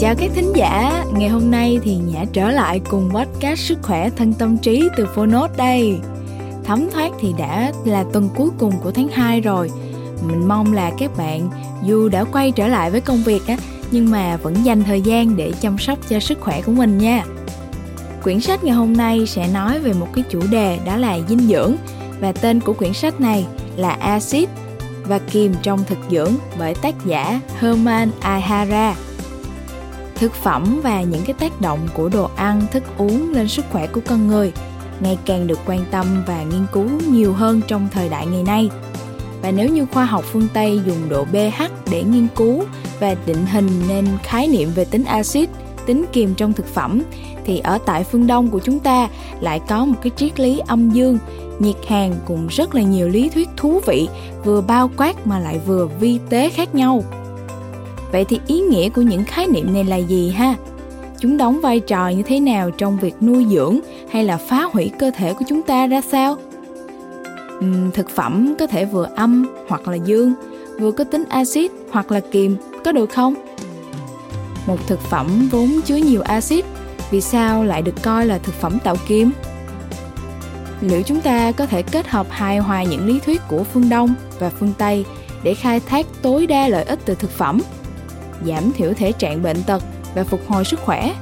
Chào các thính giả, ngày hôm nay thì Nhã trở lại cùng podcast Sức khỏe thân tâm trí từ Phonos đây. Thấm thoát thì đã là tuần cuối cùng của tháng 2 rồi. Mình mong là các bạn dù đã quay trở lại với công việc á, nhưng mà vẫn dành thời gian để chăm sóc cho sức khỏe của mình nha. Quyển sách ngày hôm nay sẽ nói về một cái chủ đề đó là dinh dưỡng và tên của quyển sách này là Acid và Kiềm trong thực dưỡng bởi tác giả Herman Aihara thực phẩm và những cái tác động của đồ ăn thức uống lên sức khỏe của con người ngày càng được quan tâm và nghiên cứu nhiều hơn trong thời đại ngày nay và nếu như khoa học phương Tây dùng độ pH để nghiên cứu và định hình nên khái niệm về tính axit, tính kiềm trong thực phẩm thì ở tại phương Đông của chúng ta lại có một cái triết lý âm dương, nhiệt hàn cùng rất là nhiều lý thuyết thú vị, vừa bao quát mà lại vừa vi tế khác nhau. Vậy thì ý nghĩa của những khái niệm này là gì ha? Chúng đóng vai trò như thế nào trong việc nuôi dưỡng hay là phá hủy cơ thể của chúng ta ra sao? Uhm, thực phẩm có thể vừa âm hoặc là dương, vừa có tính axit hoặc là kiềm, có được không? Một thực phẩm vốn chứa nhiều axit, vì sao lại được coi là thực phẩm tạo kiềm? Liệu chúng ta có thể kết hợp hài hòa những lý thuyết của phương Đông và phương Tây để khai thác tối đa lợi ích từ thực phẩm? Giảm thiểu thể trạng bệnh tật và phục hồi sức khỏe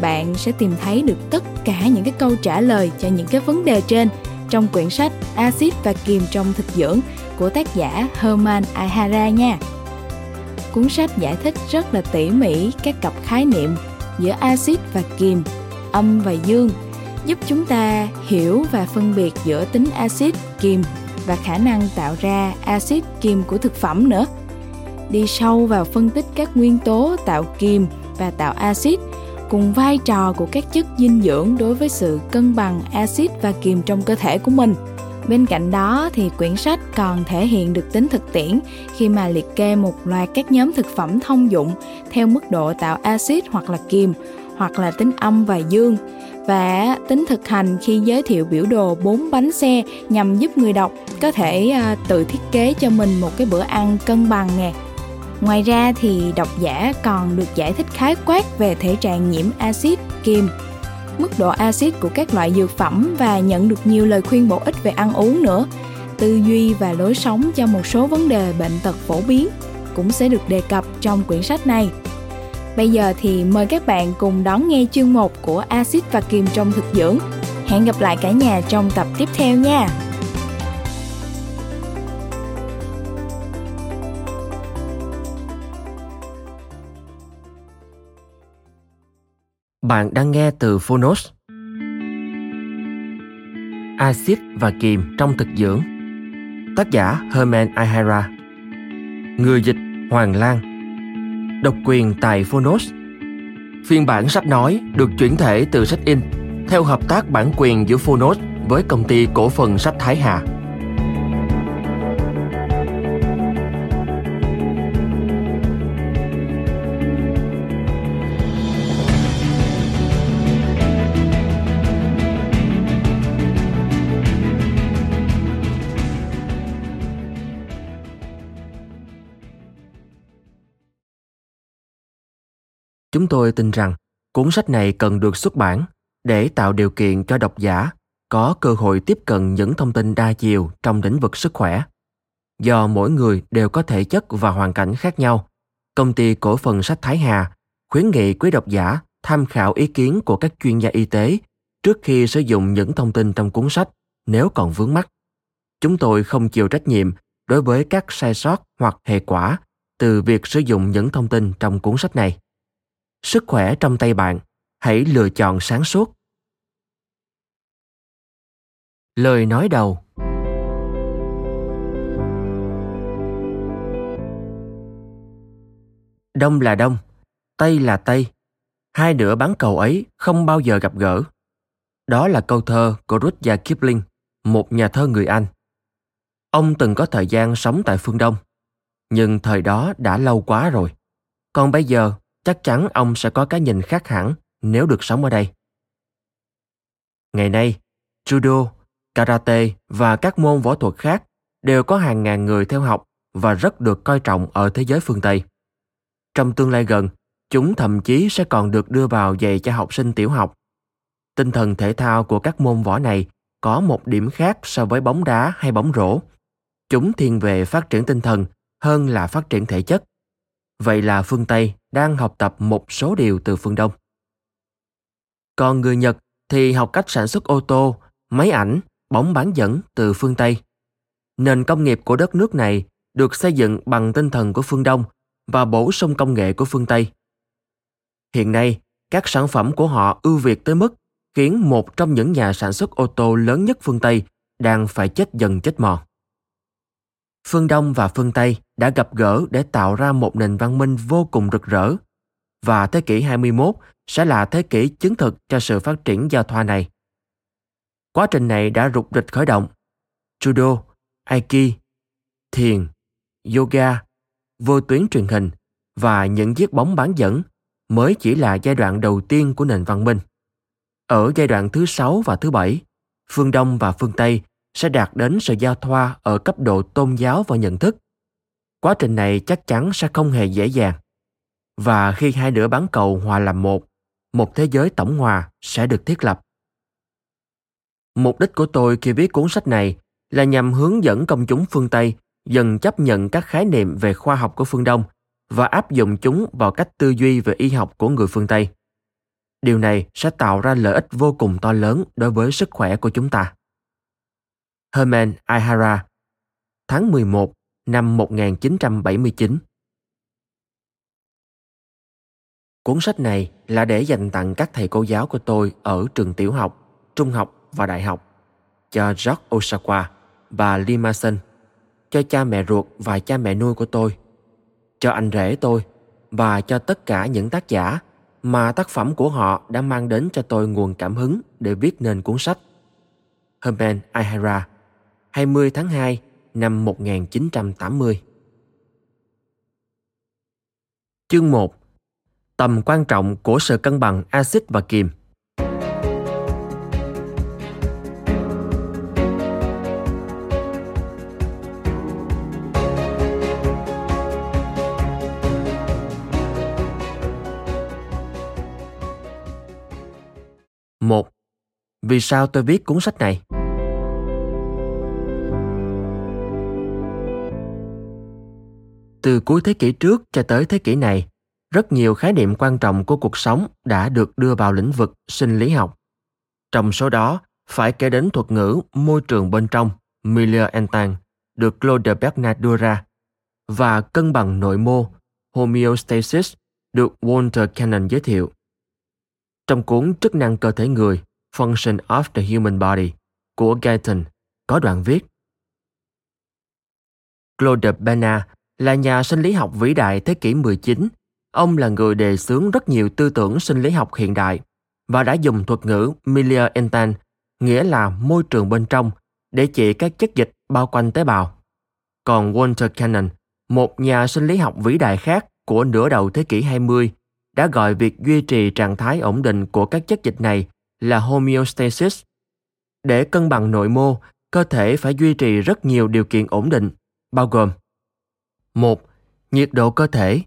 bạn sẽ tìm thấy được tất cả những cái câu trả lời cho những cái vấn đề trên trong quyển sách Acid và kiềm trong thực dưỡng của tác giả Herman Aihara nha. Cuốn sách giải thích rất là tỉ mỉ các cặp khái niệm giữa acid và kiềm, âm và dương, giúp chúng ta hiểu và phân biệt giữa tính acid, kiềm và khả năng tạo ra acid kiềm của thực phẩm nữa đi sâu vào phân tích các nguyên tố tạo kiềm và tạo axit, cùng vai trò của các chất dinh dưỡng đối với sự cân bằng axit và kiềm trong cơ thể của mình. Bên cạnh đó thì quyển sách còn thể hiện được tính thực tiễn khi mà liệt kê một loạt các nhóm thực phẩm thông dụng theo mức độ tạo axit hoặc là kiềm hoặc là tính âm và dương, và tính thực hành khi giới thiệu biểu đồ 4 bánh xe nhằm giúp người đọc có thể à, tự thiết kế cho mình một cái bữa ăn cân bằng nè Ngoài ra thì độc giả còn được giải thích khái quát về thể trạng nhiễm axit kiềm, mức độ axit của các loại dược phẩm và nhận được nhiều lời khuyên bổ ích về ăn uống nữa. Tư duy và lối sống cho một số vấn đề bệnh tật phổ biến cũng sẽ được đề cập trong quyển sách này. Bây giờ thì mời các bạn cùng đón nghe chương 1 của axit và kiềm trong thực dưỡng. Hẹn gặp lại cả nhà trong tập tiếp theo nha. Bạn đang nghe từ Phonos. Acid và kiềm trong thực dưỡng. Tác giả Herman Ihara. Người dịch Hoàng Lan. Độc quyền tại Phonos. Phiên bản sách nói được chuyển thể từ sách in, theo hợp tác bản quyền giữa Phonos với công ty cổ phần sách Thái Hà. Chúng tôi tin rằng cuốn sách này cần được xuất bản để tạo điều kiện cho độc giả có cơ hội tiếp cận những thông tin đa chiều trong lĩnh vực sức khỏe. Do mỗi người đều có thể chất và hoàn cảnh khác nhau, công ty cổ phần sách Thái Hà khuyến nghị quý độc giả tham khảo ý kiến của các chuyên gia y tế trước khi sử dụng những thông tin trong cuốn sách nếu còn vướng mắt, Chúng tôi không chịu trách nhiệm đối với các sai sót hoặc hệ quả từ việc sử dụng những thông tin trong cuốn sách này sức khỏe trong tay bạn, hãy lựa chọn sáng suốt. Lời nói đầu. Đông là đông, tây là tây. Hai nửa bán cầu ấy không bao giờ gặp gỡ. Đó là câu thơ của rudyard kipling, một nhà thơ người anh. Ông từng có thời gian sống tại phương đông, nhưng thời đó đã lâu quá rồi. Còn bây giờ chắc chắn ông sẽ có cái nhìn khác hẳn nếu được sống ở đây. Ngày nay, judo, karate và các môn võ thuật khác đều có hàng ngàn người theo học và rất được coi trọng ở thế giới phương Tây. Trong tương lai gần, Chúng thậm chí sẽ còn được đưa vào dạy cho học sinh tiểu học. Tinh thần thể thao của các môn võ này có một điểm khác so với bóng đá hay bóng rổ. Chúng thiên về phát triển tinh thần hơn là phát triển thể chất. Vậy là phương Tây đang học tập một số điều từ phương Đông. Còn người Nhật thì học cách sản xuất ô tô, máy ảnh, bóng bán dẫn từ phương Tây. Nền công nghiệp của đất nước này được xây dựng bằng tinh thần của phương Đông và bổ sung công nghệ của phương Tây. Hiện nay, các sản phẩm của họ ưu việt tới mức khiến một trong những nhà sản xuất ô tô lớn nhất phương Tây đang phải chết dần chết mòn. Phương Đông và phương Tây đã gặp gỡ để tạo ra một nền văn minh vô cùng rực rỡ và thế kỷ 21 sẽ là thế kỷ chứng thực cho sự phát triển giao thoa này. Quá trình này đã rục rịch khởi động. Judo, Aiki, thiền, yoga, vô tuyến truyền hình và những chiếc bóng bán dẫn mới chỉ là giai đoạn đầu tiên của nền văn minh. Ở giai đoạn thứ sáu và thứ bảy, phương Đông và phương Tây sẽ đạt đến sự giao thoa ở cấp độ tôn giáo và nhận thức. Quá trình này chắc chắn sẽ không hề dễ dàng. Và khi hai nửa bán cầu hòa làm một, một thế giới tổng hòa sẽ được thiết lập. Mục đích của tôi khi viết cuốn sách này là nhằm hướng dẫn công chúng phương Tây dần chấp nhận các khái niệm về khoa học của phương Đông và áp dụng chúng vào cách tư duy về y học của người phương Tây. Điều này sẽ tạo ra lợi ích vô cùng to lớn đối với sức khỏe của chúng ta. Herman Ihara, tháng 11 năm 1979 Cuốn sách này là để dành tặng các thầy cô giáo của tôi ở trường tiểu học, trung học và đại học, cho George Osawa và Limason, cho cha mẹ ruột và cha mẹ nuôi của tôi, cho anh rể tôi và cho tất cả những tác giả mà tác phẩm của họ đã mang đến cho tôi nguồn cảm hứng để viết nên cuốn sách. Herman Ihara, 20 tháng 2 năm 1980. Chương 1 Tầm quan trọng của sự cân bằng axit và kiềm một, Vì sao tôi viết cuốn sách này? Từ cuối thế kỷ trước cho tới thế kỷ này, rất nhiều khái niệm quan trọng của cuộc sống đã được đưa vào lĩnh vực sinh lý học. Trong số đó, phải kể đến thuật ngữ môi trường bên trong (milieu Entan được Claude Bernard đưa ra và cân bằng nội mô homeostasis được Walter Cannon giới thiệu. Trong cuốn Chức năng cơ thể người Function of the Human Body của Guyton có đoạn viết Claude Bernard là nhà sinh lý học vĩ đại thế kỷ 19. Ông là người đề xướng rất nhiều tư tưởng sinh lý học hiện đại và đã dùng thuật ngữ milieu interne, nghĩa là môi trường bên trong, để chỉ các chất dịch bao quanh tế bào. Còn Walter Cannon, một nhà sinh lý học vĩ đại khác của nửa đầu thế kỷ 20, đã gọi việc duy trì trạng thái ổn định của các chất dịch này là homeostasis. Để cân bằng nội mô, cơ thể phải duy trì rất nhiều điều kiện ổn định, bao gồm 1. Nhiệt độ cơ thể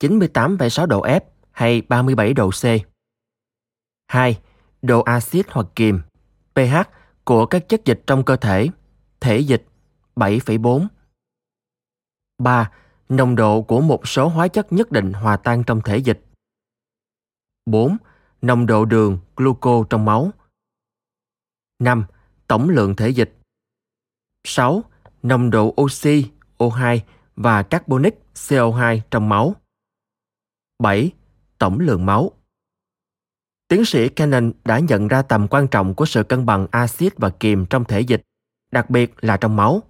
98,6 độ F hay 37 độ C. 2. Độ axit hoặc kiềm pH của các chất dịch trong cơ thể thể dịch 7,4. 3. Nồng độ của một số hóa chất nhất định hòa tan trong thể dịch 4. Nồng độ đường gluco trong máu 5. Tổng lượng thể dịch 6. Nồng độ oxy O2 và carbonic CO2 trong máu. 7. Tổng lượng máu. Tiến sĩ Cannon đã nhận ra tầm quan trọng của sự cân bằng axit và kiềm trong thể dịch, đặc biệt là trong máu.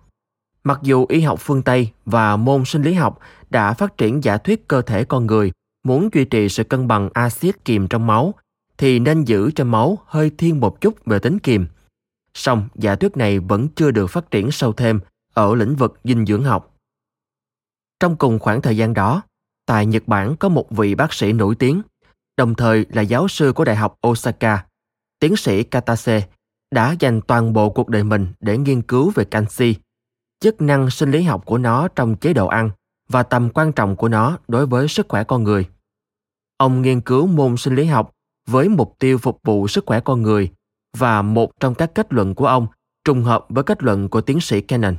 Mặc dù y học phương Tây và môn sinh lý học đã phát triển giả thuyết cơ thể con người muốn duy trì sự cân bằng axit kiềm trong máu thì nên giữ cho máu hơi thiên một chút về tính kiềm. Song giả thuyết này vẫn chưa được phát triển sâu thêm ở lĩnh vực dinh dưỡng học. Trong cùng khoảng thời gian đó, tại Nhật Bản có một vị bác sĩ nổi tiếng, đồng thời là giáo sư của Đại học Osaka, tiến sĩ Katase, đã dành toàn bộ cuộc đời mình để nghiên cứu về canxi, chức năng sinh lý học của nó trong chế độ ăn và tầm quan trọng của nó đối với sức khỏe con người. Ông nghiên cứu môn sinh lý học với mục tiêu phục vụ sức khỏe con người và một trong các kết luận của ông trùng hợp với kết luận của tiến sĩ Cannon.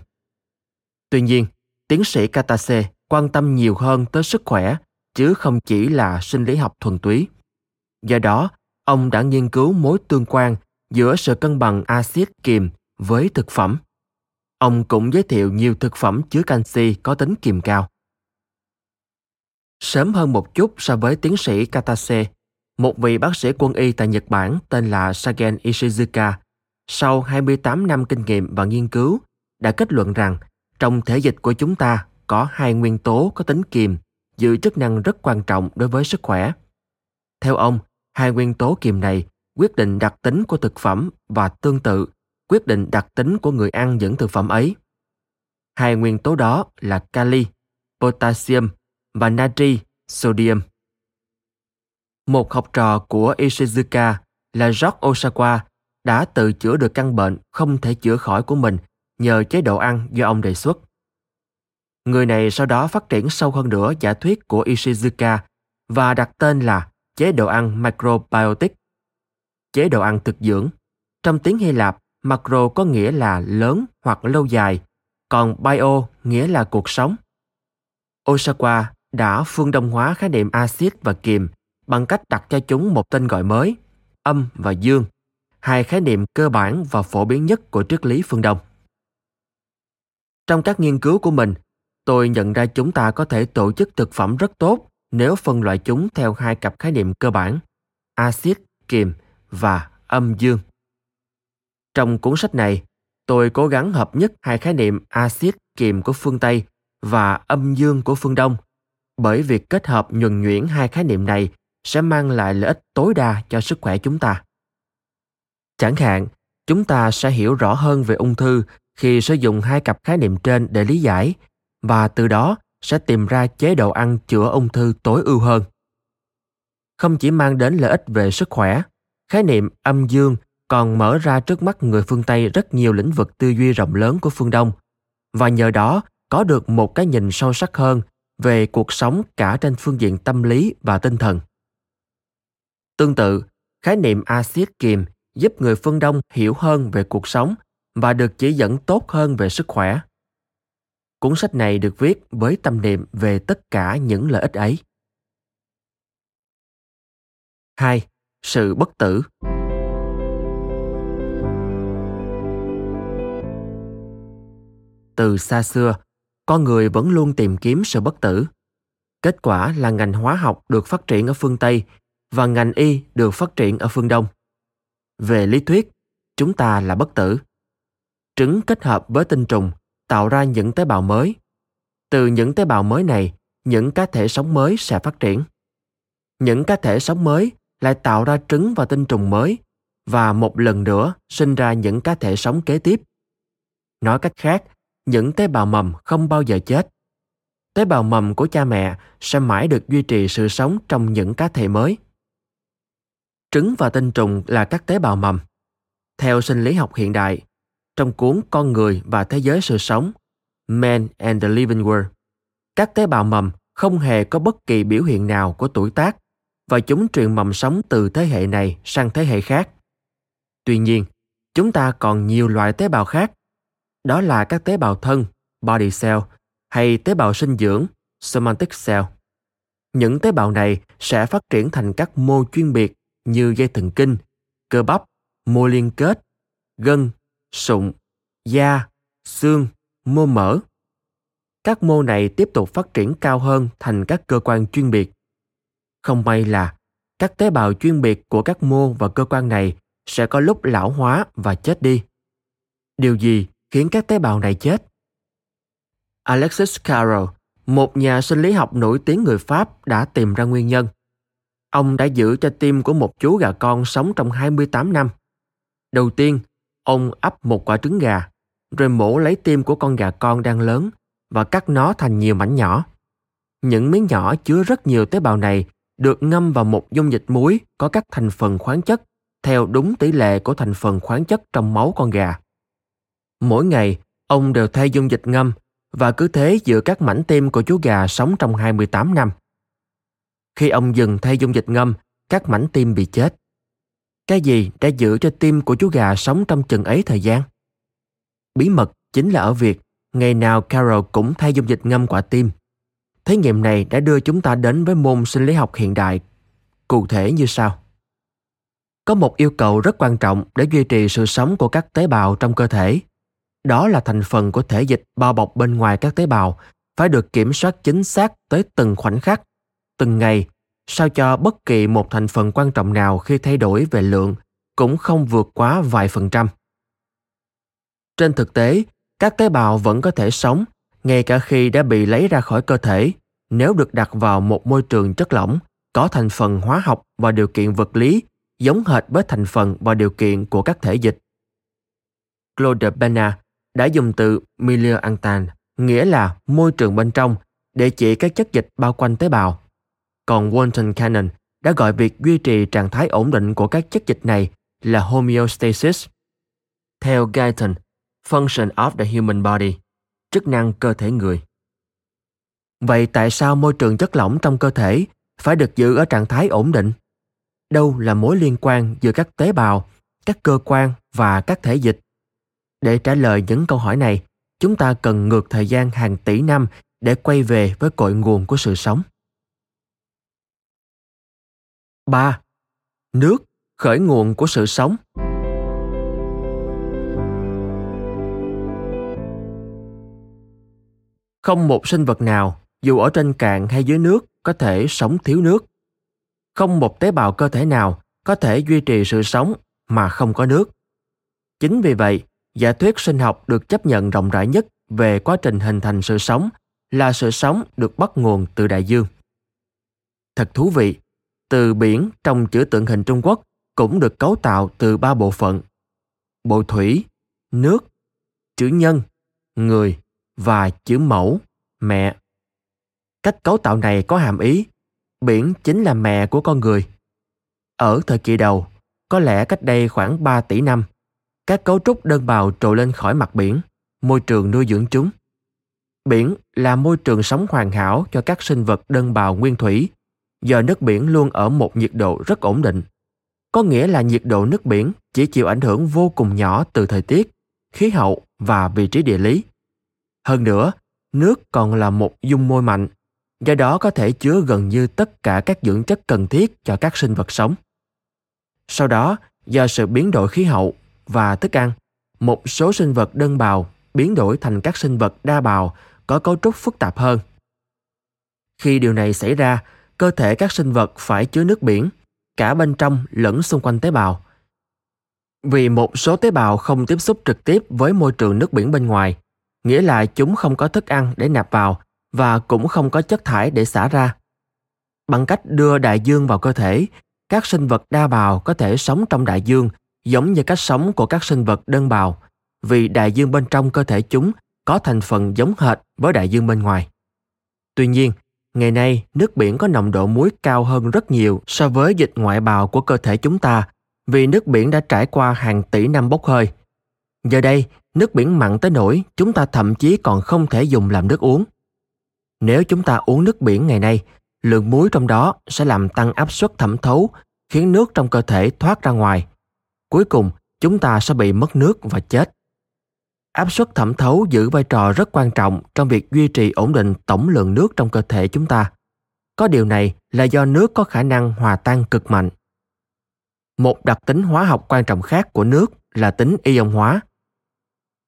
Tuy nhiên, tiến sĩ Katase quan tâm nhiều hơn tới sức khỏe chứ không chỉ là sinh lý học thuần túy. Do đó, ông đã nghiên cứu mối tương quan giữa sự cân bằng axit kiềm với thực phẩm. Ông cũng giới thiệu nhiều thực phẩm chứa canxi có tính kiềm cao. Sớm hơn một chút so với tiến sĩ Katase, một vị bác sĩ quân y tại Nhật Bản tên là Sagen Ishizuka, sau 28 năm kinh nghiệm và nghiên cứu, đã kết luận rằng trong thể dịch của chúng ta có hai nguyên tố có tính kiềm giữ chức năng rất quan trọng đối với sức khỏe. Theo ông, hai nguyên tố kiềm này quyết định đặc tính của thực phẩm và tương tự quyết định đặc tính của người ăn những thực phẩm ấy. Hai nguyên tố đó là kali, potassium và natri, sodium. Một học trò của Ishizuka là George Osawa đã tự chữa được căn bệnh không thể chữa khỏi của mình nhờ chế độ ăn do ông đề xuất. Người này sau đó phát triển sâu hơn nữa giả thuyết của Ishizuka và đặt tên là chế độ ăn macrobiotic. Chế độ ăn thực dưỡng. Trong tiếng Hy Lạp, macro có nghĩa là lớn hoặc lâu dài, còn bio nghĩa là cuộc sống. Osawa đã phương đông hóa khái niệm axit và kiềm bằng cách đặt cho chúng một tên gọi mới, âm và dương, hai khái niệm cơ bản và phổ biến nhất của triết lý phương Đông. Trong các nghiên cứu của mình, tôi nhận ra chúng ta có thể tổ chức thực phẩm rất tốt nếu phân loại chúng theo hai cặp khái niệm cơ bản, axit, kiềm và âm dương. Trong cuốn sách này, tôi cố gắng hợp nhất hai khái niệm axit kiềm của phương Tây và âm dương của phương Đông, bởi việc kết hợp nhuần nhuyễn hai khái niệm này sẽ mang lại lợi ích tối đa cho sức khỏe chúng ta. Chẳng hạn, chúng ta sẽ hiểu rõ hơn về ung thư khi sử dụng hai cặp khái niệm trên để lý giải và từ đó sẽ tìm ra chế độ ăn chữa ung thư tối ưu hơn. Không chỉ mang đến lợi ích về sức khỏe, khái niệm âm dương còn mở ra trước mắt người phương Tây rất nhiều lĩnh vực tư duy rộng lớn của phương Đông và nhờ đó có được một cái nhìn sâu sắc hơn về cuộc sống cả trên phương diện tâm lý và tinh thần. Tương tự, khái niệm axit kiềm giúp người phương Đông hiểu hơn về cuộc sống và được chỉ dẫn tốt hơn về sức khỏe. Cuốn sách này được viết với tâm niệm về tất cả những lợi ích ấy. 2. Sự bất tử Từ xa xưa, con người vẫn luôn tìm kiếm sự bất tử. Kết quả là ngành hóa học được phát triển ở phương Tây và ngành y được phát triển ở phương Đông. Về lý thuyết, chúng ta là bất tử. Trứng kết hợp với tinh trùng tạo ra những tế bào mới. Từ những tế bào mới này, những cá thể sống mới sẽ phát triển. Những cá thể sống mới lại tạo ra trứng và tinh trùng mới và một lần nữa sinh ra những cá thể sống kế tiếp. Nói cách khác, những tế bào mầm không bao giờ chết. Tế bào mầm của cha mẹ sẽ mãi được duy trì sự sống trong những cá thể mới. Trứng và tinh trùng là các tế bào mầm. Theo sinh lý học hiện đại, trong cuốn Con người và thế giới sự sống, Man and the Living World, các tế bào mầm không hề có bất kỳ biểu hiện nào của tuổi tác và chúng truyền mầm sống từ thế hệ này sang thế hệ khác. Tuy nhiên, chúng ta còn nhiều loại tế bào khác. Đó là các tế bào thân, body cell, hay tế bào sinh dưỡng, somatic cell. Những tế bào này sẽ phát triển thành các mô chuyên biệt như dây thần kinh, cơ bắp, mô liên kết, gân, sụn, da, xương, mô mỡ. Các mô này tiếp tục phát triển cao hơn thành các cơ quan chuyên biệt. Không may là các tế bào chuyên biệt của các mô và cơ quan này sẽ có lúc lão hóa và chết đi. Điều gì khiến các tế bào này chết? Alexis Carrel, một nhà sinh lý học nổi tiếng người Pháp đã tìm ra nguyên nhân. Ông đã giữ cho tim của một chú gà con sống trong 28 năm. Đầu tiên, ông ấp một quả trứng gà, rồi mổ lấy tim của con gà con đang lớn và cắt nó thành nhiều mảnh nhỏ. Những miếng nhỏ chứa rất nhiều tế bào này được ngâm vào một dung dịch muối có các thành phần khoáng chất theo đúng tỷ lệ của thành phần khoáng chất trong máu con gà. Mỗi ngày, ông đều thay dung dịch ngâm và cứ thế giữa các mảnh tim của chú gà sống trong 28 năm. Khi ông dừng thay dung dịch ngâm, các mảnh tim bị chết. Cái gì đã giữ cho tim của chú gà sống trong chừng ấy thời gian? Bí mật chính là ở việc ngày nào Carol cũng thay dung dịch ngâm quả tim. Thí nghiệm này đã đưa chúng ta đến với môn sinh lý học hiện đại. Cụ thể như sau. Có một yêu cầu rất quan trọng để duy trì sự sống của các tế bào trong cơ thể. Đó là thành phần của thể dịch bao bọc bên ngoài các tế bào phải được kiểm soát chính xác tới từng khoảnh khắc, từng ngày, sao cho bất kỳ một thành phần quan trọng nào khi thay đổi về lượng cũng không vượt quá vài phần trăm. Trên thực tế, các tế bào vẫn có thể sống ngay cả khi đã bị lấy ra khỏi cơ thể nếu được đặt vào một môi trường chất lỏng có thành phần hóa học và điều kiện vật lý giống hệt với thành phần và điều kiện của các thể dịch. Claude Bernard đã dùng từ milieu interne, nghĩa là môi trường bên trong, để chỉ các chất dịch bao quanh tế bào. Còn Walton Cannon đã gọi việc duy trì trạng thái ổn định của các chất dịch này là homeostasis. Theo Guyton, Function of the Human Body, chức năng cơ thể người. Vậy tại sao môi trường chất lỏng trong cơ thể phải được giữ ở trạng thái ổn định? Đâu là mối liên quan giữa các tế bào, các cơ quan và các thể dịch? Để trả lời những câu hỏi này, chúng ta cần ngược thời gian hàng tỷ năm để quay về với cội nguồn của sự sống. 3. Nước, khởi nguồn của sự sống. Không một sinh vật nào, dù ở trên cạn hay dưới nước, có thể sống thiếu nước. Không một tế bào cơ thể nào có thể duy trì sự sống mà không có nước. Chính vì vậy, giả thuyết sinh học được chấp nhận rộng rãi nhất về quá trình hình thành sự sống là sự sống được bắt nguồn từ đại dương. Thật thú vị, từ biển trong chữ tượng hình Trung Quốc cũng được cấu tạo từ ba bộ phận. Bộ thủy, nước, chữ nhân, người và chữ mẫu, mẹ. Cách cấu tạo này có hàm ý, biển chính là mẹ của con người. Ở thời kỳ đầu, có lẽ cách đây khoảng 3 tỷ năm, các cấu trúc đơn bào trồi lên khỏi mặt biển, môi trường nuôi dưỡng chúng. Biển là môi trường sống hoàn hảo cho các sinh vật đơn bào nguyên thủy, do nước biển luôn ở một nhiệt độ rất ổn định. Có nghĩa là nhiệt độ nước biển chỉ chịu ảnh hưởng vô cùng nhỏ từ thời tiết, khí hậu và vị trí địa lý. Hơn nữa, nước còn là một dung môi mạnh, do đó có thể chứa gần như tất cả các dưỡng chất cần thiết cho các sinh vật sống. Sau đó, do sự biến đổi khí hậu và thức ăn, một số sinh vật đơn bào biến đổi thành các sinh vật đa bào có cấu trúc phức tạp hơn. Khi điều này xảy ra, cơ thể các sinh vật phải chứa nước biển, cả bên trong lẫn xung quanh tế bào. Vì một số tế bào không tiếp xúc trực tiếp với môi trường nước biển bên ngoài, nghĩa là chúng không có thức ăn để nạp vào và cũng không có chất thải để xả ra. Bằng cách đưa đại dương vào cơ thể, các sinh vật đa bào có thể sống trong đại dương giống như cách sống của các sinh vật đơn bào, vì đại dương bên trong cơ thể chúng có thành phần giống hệt với đại dương bên ngoài. Tuy nhiên, ngày nay nước biển có nồng độ muối cao hơn rất nhiều so với dịch ngoại bào của cơ thể chúng ta vì nước biển đã trải qua hàng tỷ năm bốc hơi. Giờ đây, nước biển mặn tới nỗi chúng ta thậm chí còn không thể dùng làm nước uống. Nếu chúng ta uống nước biển ngày nay, lượng muối trong đó sẽ làm tăng áp suất thẩm thấu, khiến nước trong cơ thể thoát ra ngoài. Cuối cùng, chúng ta sẽ bị mất nước và chết. Áp suất thẩm thấu giữ vai trò rất quan trọng trong việc duy trì ổn định tổng lượng nước trong cơ thể chúng ta. Có điều này là do nước có khả năng hòa tan cực mạnh. Một đặc tính hóa học quan trọng khác của nước là tính ion hóa.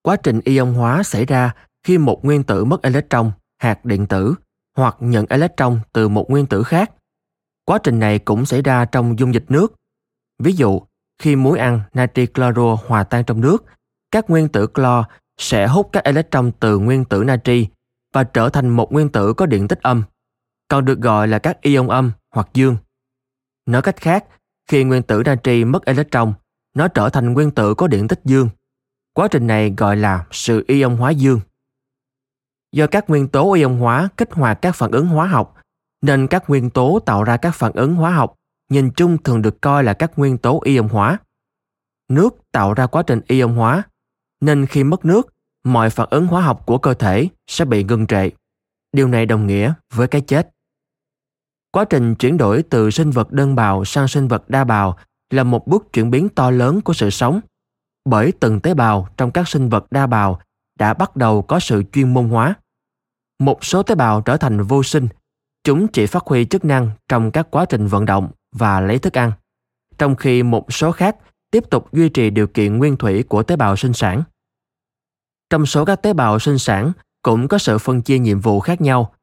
Quá trình ion hóa xảy ra khi một nguyên tử mất electron, hạt điện tử hoặc nhận electron từ một nguyên tử khác. Quá trình này cũng xảy ra trong dung dịch nước. Ví dụ, khi muối ăn natri cloro hòa tan trong nước, các nguyên tử clo sẽ hút các electron từ nguyên tử natri và trở thành một nguyên tử có điện tích âm, còn được gọi là các ion âm hoặc dương. Nói cách khác, khi nguyên tử natri mất electron, nó trở thành nguyên tử có điện tích dương. Quá trình này gọi là sự ion hóa dương. Do các nguyên tố ion hóa kích hoạt các phản ứng hóa học, nên các nguyên tố tạo ra các phản ứng hóa học nhìn chung thường được coi là các nguyên tố ion hóa. Nước tạo ra quá trình ion hóa, nên khi mất nước, mọi phản ứng hóa học của cơ thể sẽ bị ngưng trệ. Điều này đồng nghĩa với cái chết. Quá trình chuyển đổi từ sinh vật đơn bào sang sinh vật đa bào là một bước chuyển biến to lớn của sự sống, bởi từng tế bào trong các sinh vật đa bào đã bắt đầu có sự chuyên môn hóa. Một số tế bào trở thành vô sinh, chúng chỉ phát huy chức năng trong các quá trình vận động và lấy thức ăn, trong khi một số khác tiếp tục duy trì điều kiện nguyên thủy của tế bào sinh sản. Trong số các tế bào sinh sản cũng có sự phân chia nhiệm vụ khác nhau.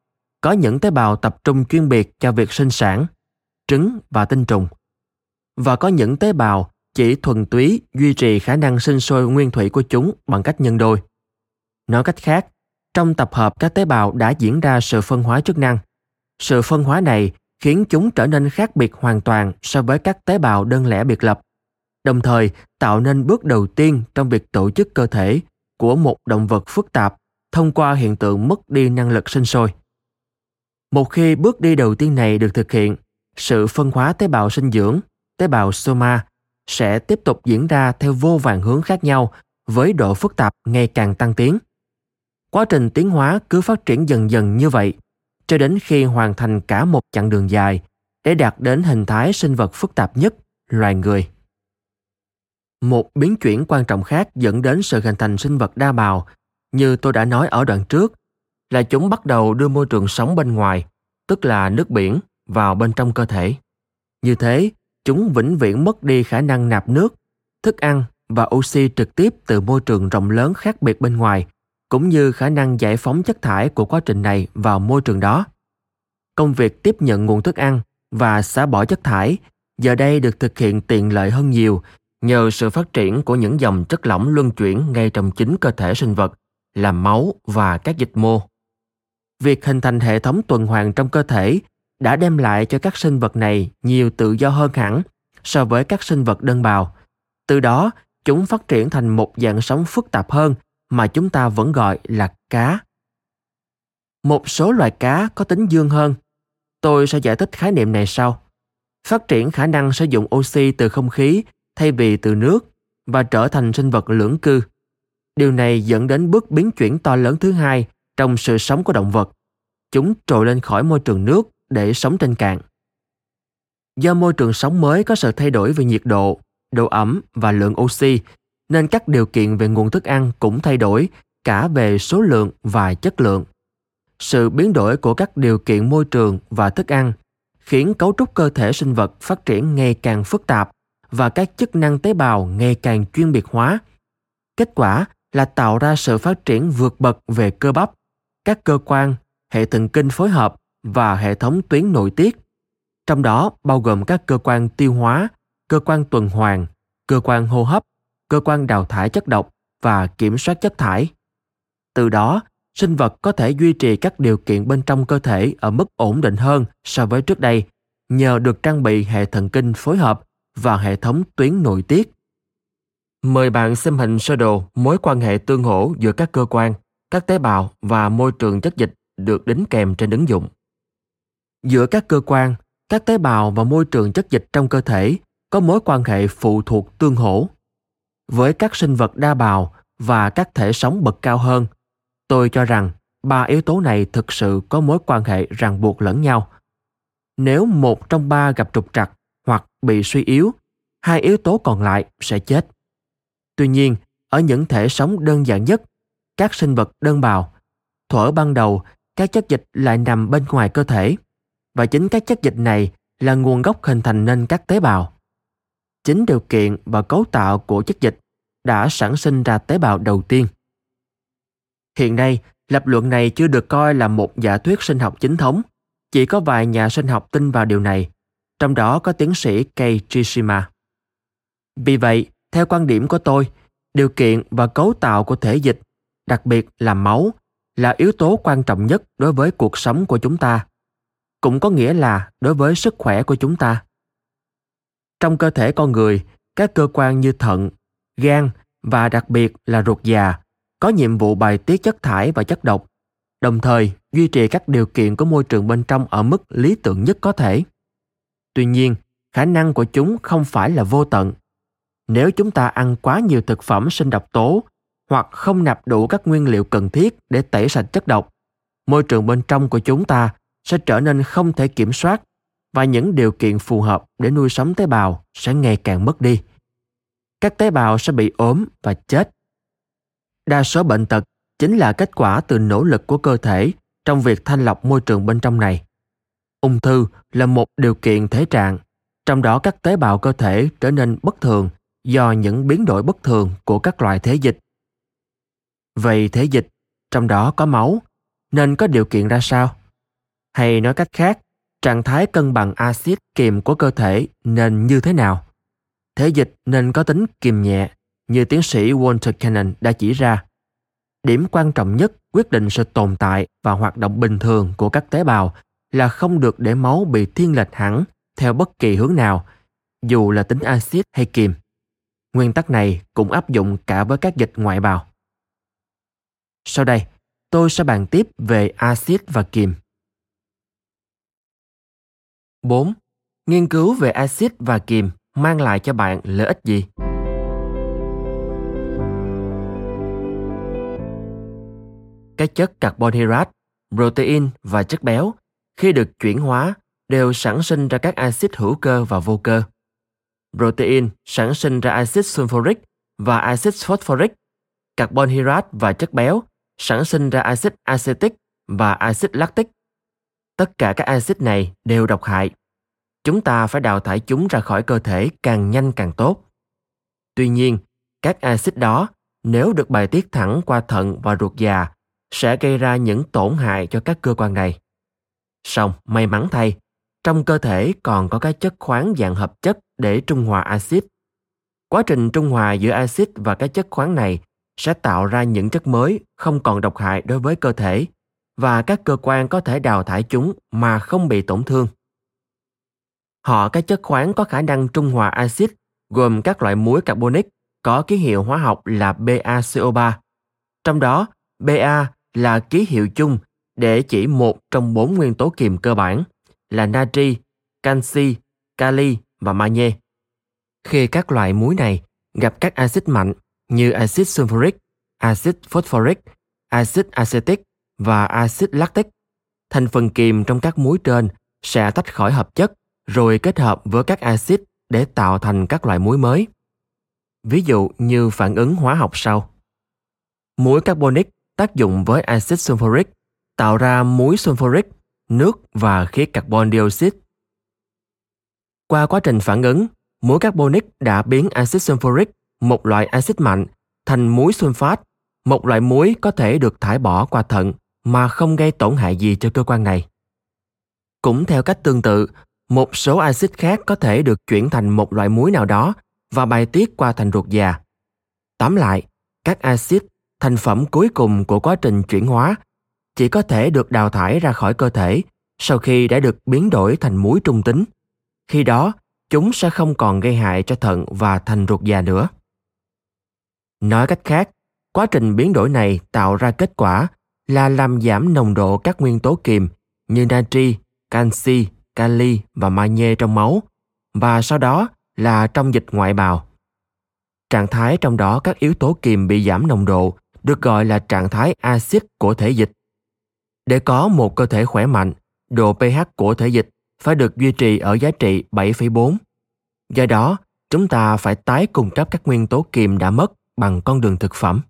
Có những tế bào tập trung chuyên biệt cho việc sinh sản, trứng và tinh trùng. Và có những tế bào chỉ thuần túy duy trì khả năng sinh sôi nguyên thủy của chúng bằng cách nhân đôi. Nói cách khác, trong tập hợp các tế bào đã diễn ra sự phân hóa chức năng. Sự phân hóa này khiến chúng trở nên khác biệt hoàn toàn so với các tế bào đơn lẻ biệt lập, đồng thời tạo nên bước đầu tiên trong việc tổ chức cơ thể của một động vật phức tạp thông qua hiện tượng mất đi năng lực sinh sôi. Một khi bước đi đầu tiên này được thực hiện, sự phân hóa tế bào sinh dưỡng, tế bào soma sẽ tiếp tục diễn ra theo vô vàng hướng khác nhau với độ phức tạp ngày càng tăng tiến. Quá trình tiến hóa cứ phát triển dần dần như vậy, cho đến khi hoàn thành cả một chặng đường dài để đạt đến hình thái sinh vật phức tạp nhất, loài người. Một biến chuyển quan trọng khác dẫn đến sự hình thành sinh vật đa bào, như tôi đã nói ở đoạn trước, là chúng bắt đầu đưa môi trường sống bên ngoài, tức là nước biển, vào bên trong cơ thể. Như thế, chúng vĩnh viễn mất đi khả năng nạp nước, thức ăn và oxy trực tiếp từ môi trường rộng lớn khác biệt bên ngoài, cũng như khả năng giải phóng chất thải của quá trình này vào môi trường đó. Công việc tiếp nhận nguồn thức ăn và xả bỏ chất thải giờ đây được thực hiện tiện lợi hơn nhiều nhờ sự phát triển của những dòng chất lỏng luân chuyển ngay trong chính cơ thể sinh vật là máu và các dịch mô. Việc hình thành hệ thống tuần hoàn trong cơ thể đã đem lại cho các sinh vật này nhiều tự do hơn hẳn so với các sinh vật đơn bào. Từ đó, chúng phát triển thành một dạng sống phức tạp hơn mà chúng ta vẫn gọi là cá. Một số loài cá có tính dương hơn. Tôi sẽ giải thích khái niệm này sau. Phát triển khả năng sử dụng oxy từ không khí thay vì từ nước và trở thành sinh vật lưỡng cư. Điều này dẫn đến bước biến chuyển to lớn thứ hai trong sự sống của động vật. Chúng trồi lên khỏi môi trường nước để sống trên cạn. Do môi trường sống mới có sự thay đổi về nhiệt độ, độ ẩm và lượng oxy, nên các điều kiện về nguồn thức ăn cũng thay đổi cả về số lượng và chất lượng. Sự biến đổi của các điều kiện môi trường và thức ăn khiến cấu trúc cơ thể sinh vật phát triển ngày càng phức tạp và các chức năng tế bào ngày càng chuyên biệt hóa. Kết quả là tạo ra sự phát triển vượt bậc về cơ bắp, các cơ quan, hệ thần kinh phối hợp và hệ thống tuyến nội tiết. Trong đó bao gồm các cơ quan tiêu hóa, cơ quan tuần hoàn, cơ quan hô hấp, cơ quan đào thải chất độc và kiểm soát chất thải. Từ đó, sinh vật có thể duy trì các điều kiện bên trong cơ thể ở mức ổn định hơn so với trước đây nhờ được trang bị hệ thần kinh phối hợp và hệ thống tuyến nội tiết. Mời bạn xem hình sơ đồ mối quan hệ tương hỗ giữa các cơ quan, các tế bào và môi trường chất dịch được đính kèm trên ứng dụng. Giữa các cơ quan, các tế bào và môi trường chất dịch trong cơ thể có mối quan hệ phụ thuộc tương hỗ. Với các sinh vật đa bào và các thể sống bậc cao hơn, tôi cho rằng ba yếu tố này thực sự có mối quan hệ ràng buộc lẫn nhau. Nếu một trong ba gặp trục trặc hoặc bị suy yếu, hai yếu tố còn lại sẽ chết. Tuy nhiên, ở những thể sống đơn giản nhất, các sinh vật đơn bào, thuở ban đầu các chất dịch lại nằm bên ngoài cơ thể và chính các chất dịch này là nguồn gốc hình thành nên các tế bào. Chính điều kiện và cấu tạo của chất dịch đã sản sinh ra tế bào đầu tiên. Hiện nay, lập luận này chưa được coi là một giả thuyết sinh học chính thống. Chỉ có vài nhà sinh học tin vào điều này trong đó có tiến sĩ Kei Trishima. Vì vậy, theo quan điểm của tôi, điều kiện và cấu tạo của thể dịch, đặc biệt là máu, là yếu tố quan trọng nhất đối với cuộc sống của chúng ta. Cũng có nghĩa là đối với sức khỏe của chúng ta. Trong cơ thể con người, các cơ quan như thận, gan và đặc biệt là ruột già có nhiệm vụ bài tiết chất thải và chất độc, đồng thời duy trì các điều kiện của môi trường bên trong ở mức lý tưởng nhất có thể. Tuy nhiên, khả năng của chúng không phải là vô tận. Nếu chúng ta ăn quá nhiều thực phẩm sinh độc tố hoặc không nạp đủ các nguyên liệu cần thiết để tẩy sạch chất độc, môi trường bên trong của chúng ta sẽ trở nên không thể kiểm soát và những điều kiện phù hợp để nuôi sống tế bào sẽ ngày càng mất đi. Các tế bào sẽ bị ốm và chết. Đa số bệnh tật chính là kết quả từ nỗ lực của cơ thể trong việc thanh lọc môi trường bên trong này. Ung thư là một điều kiện thể trạng, trong đó các tế bào cơ thể trở nên bất thường do những biến đổi bất thường của các loại thế dịch. Vậy thế dịch, trong đó có máu, nên có điều kiện ra sao? Hay nói cách khác, trạng thái cân bằng axit kiềm của cơ thể nên như thế nào? Thế dịch nên có tính kiềm nhẹ, như tiến sĩ Walter Cannon đã chỉ ra. Điểm quan trọng nhất quyết định sự tồn tại và hoạt động bình thường của các tế bào là không được để máu bị thiên lệch hẳn theo bất kỳ hướng nào, dù là tính axit hay kiềm. Nguyên tắc này cũng áp dụng cả với các dịch ngoại bào. Sau đây, tôi sẽ bàn tiếp về axit và kiềm. 4. Nghiên cứu về axit và kiềm mang lại cho bạn lợi ích gì? Các chất carbon hydrate, protein và chất béo khi được chuyển hóa đều sản sinh ra các axit hữu cơ và vô cơ. Protein sản sinh ra axit sulfuric và axit phosphoric. Carbon hydrate và chất béo sản sinh ra axit acetic và axit lactic. Tất cả các axit này đều độc hại. Chúng ta phải đào thải chúng ra khỏi cơ thể càng nhanh càng tốt. Tuy nhiên, các axit đó nếu được bài tiết thẳng qua thận và ruột già sẽ gây ra những tổn hại cho các cơ quan này. Song may mắn thay, trong cơ thể còn có các chất khoáng dạng hợp chất để trung hòa axit. Quá trình trung hòa giữa axit và các chất khoáng này sẽ tạo ra những chất mới không còn độc hại đối với cơ thể và các cơ quan có thể đào thải chúng mà không bị tổn thương. Họ các chất khoáng có khả năng trung hòa axit gồm các loại muối carbonic có ký hiệu hóa học là BaCO3. Trong đó, Ba là ký hiệu chung để chỉ một trong bốn nguyên tố kiềm cơ bản là natri, canxi, kali và magie. Khi các loại muối này gặp các axit mạnh như axit sulfuric, axit phosphoric, axit acetic và axit lactic, thành phần kiềm trong các muối trên sẽ tách khỏi hợp chất rồi kết hợp với các axit để tạo thành các loại muối mới. Ví dụ như phản ứng hóa học sau. Muối carbonic tác dụng với axit sulfuric tạo ra muối sulfuric, nước và khí carbon dioxide. Qua quá trình phản ứng, muối carbonic đã biến axit sulfuric, một loại axit mạnh, thành muối sulfat, một loại muối có thể được thải bỏ qua thận mà không gây tổn hại gì cho cơ quan này. Cũng theo cách tương tự, một số axit khác có thể được chuyển thành một loại muối nào đó và bài tiết qua thành ruột già. Tóm lại, các axit, thành phẩm cuối cùng của quá trình chuyển hóa, chỉ có thể được đào thải ra khỏi cơ thể sau khi đã được biến đổi thành muối trung tính. Khi đó, chúng sẽ không còn gây hại cho thận và thành ruột già nữa. Nói cách khác, quá trình biến đổi này tạo ra kết quả là làm giảm nồng độ các nguyên tố kiềm như natri, canxi, kali và magie trong máu và sau đó là trong dịch ngoại bào. Trạng thái trong đó các yếu tố kiềm bị giảm nồng độ được gọi là trạng thái axit của thể dịch. Để có một cơ thể khỏe mạnh, độ pH của thể dịch phải được duy trì ở giá trị 7,4. Do đó, chúng ta phải tái cung cấp các nguyên tố kiềm đã mất bằng con đường thực phẩm.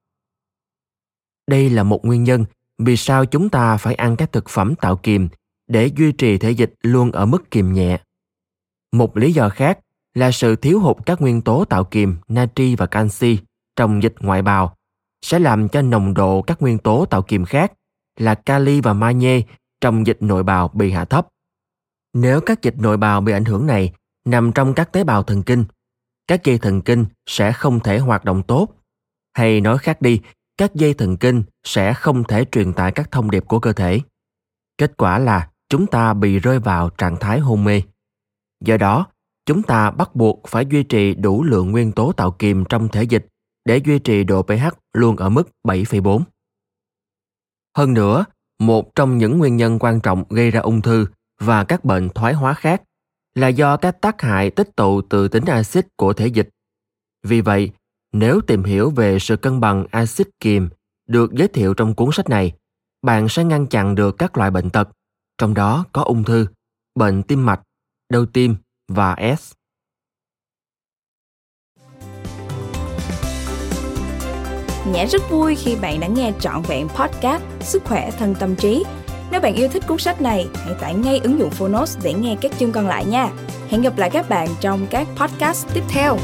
Đây là một nguyên nhân vì sao chúng ta phải ăn các thực phẩm tạo kiềm để duy trì thể dịch luôn ở mức kiềm nhẹ. Một lý do khác là sự thiếu hụt các nguyên tố tạo kiềm natri và canxi trong dịch ngoại bào sẽ làm cho nồng độ các nguyên tố tạo kiềm khác là kali và magie trong dịch nội bào bị hạ thấp. Nếu các dịch nội bào bị ảnh hưởng này nằm trong các tế bào thần kinh, các dây thần kinh sẽ không thể hoạt động tốt. Hay nói khác đi, các dây thần kinh sẽ không thể truyền tải các thông điệp của cơ thể. Kết quả là chúng ta bị rơi vào trạng thái hôn mê. Do đó, chúng ta bắt buộc phải duy trì đủ lượng nguyên tố tạo kiềm trong thể dịch để duy trì độ pH luôn ở mức 7,4. Hơn nữa, một trong những nguyên nhân quan trọng gây ra ung thư và các bệnh thoái hóa khác là do các tác hại tích tụ từ tính axit của thể dịch. Vì vậy, nếu tìm hiểu về sự cân bằng axit kiềm được giới thiệu trong cuốn sách này, bạn sẽ ngăn chặn được các loại bệnh tật, trong đó có ung thư, bệnh tim mạch, đau tim và S. Nhã rất vui khi bạn đã nghe trọn vẹn podcast Sức khỏe thân tâm trí. Nếu bạn yêu thích cuốn sách này, hãy tải ngay ứng dụng Phonos để nghe các chương còn lại nha. Hẹn gặp lại các bạn trong các podcast tiếp theo.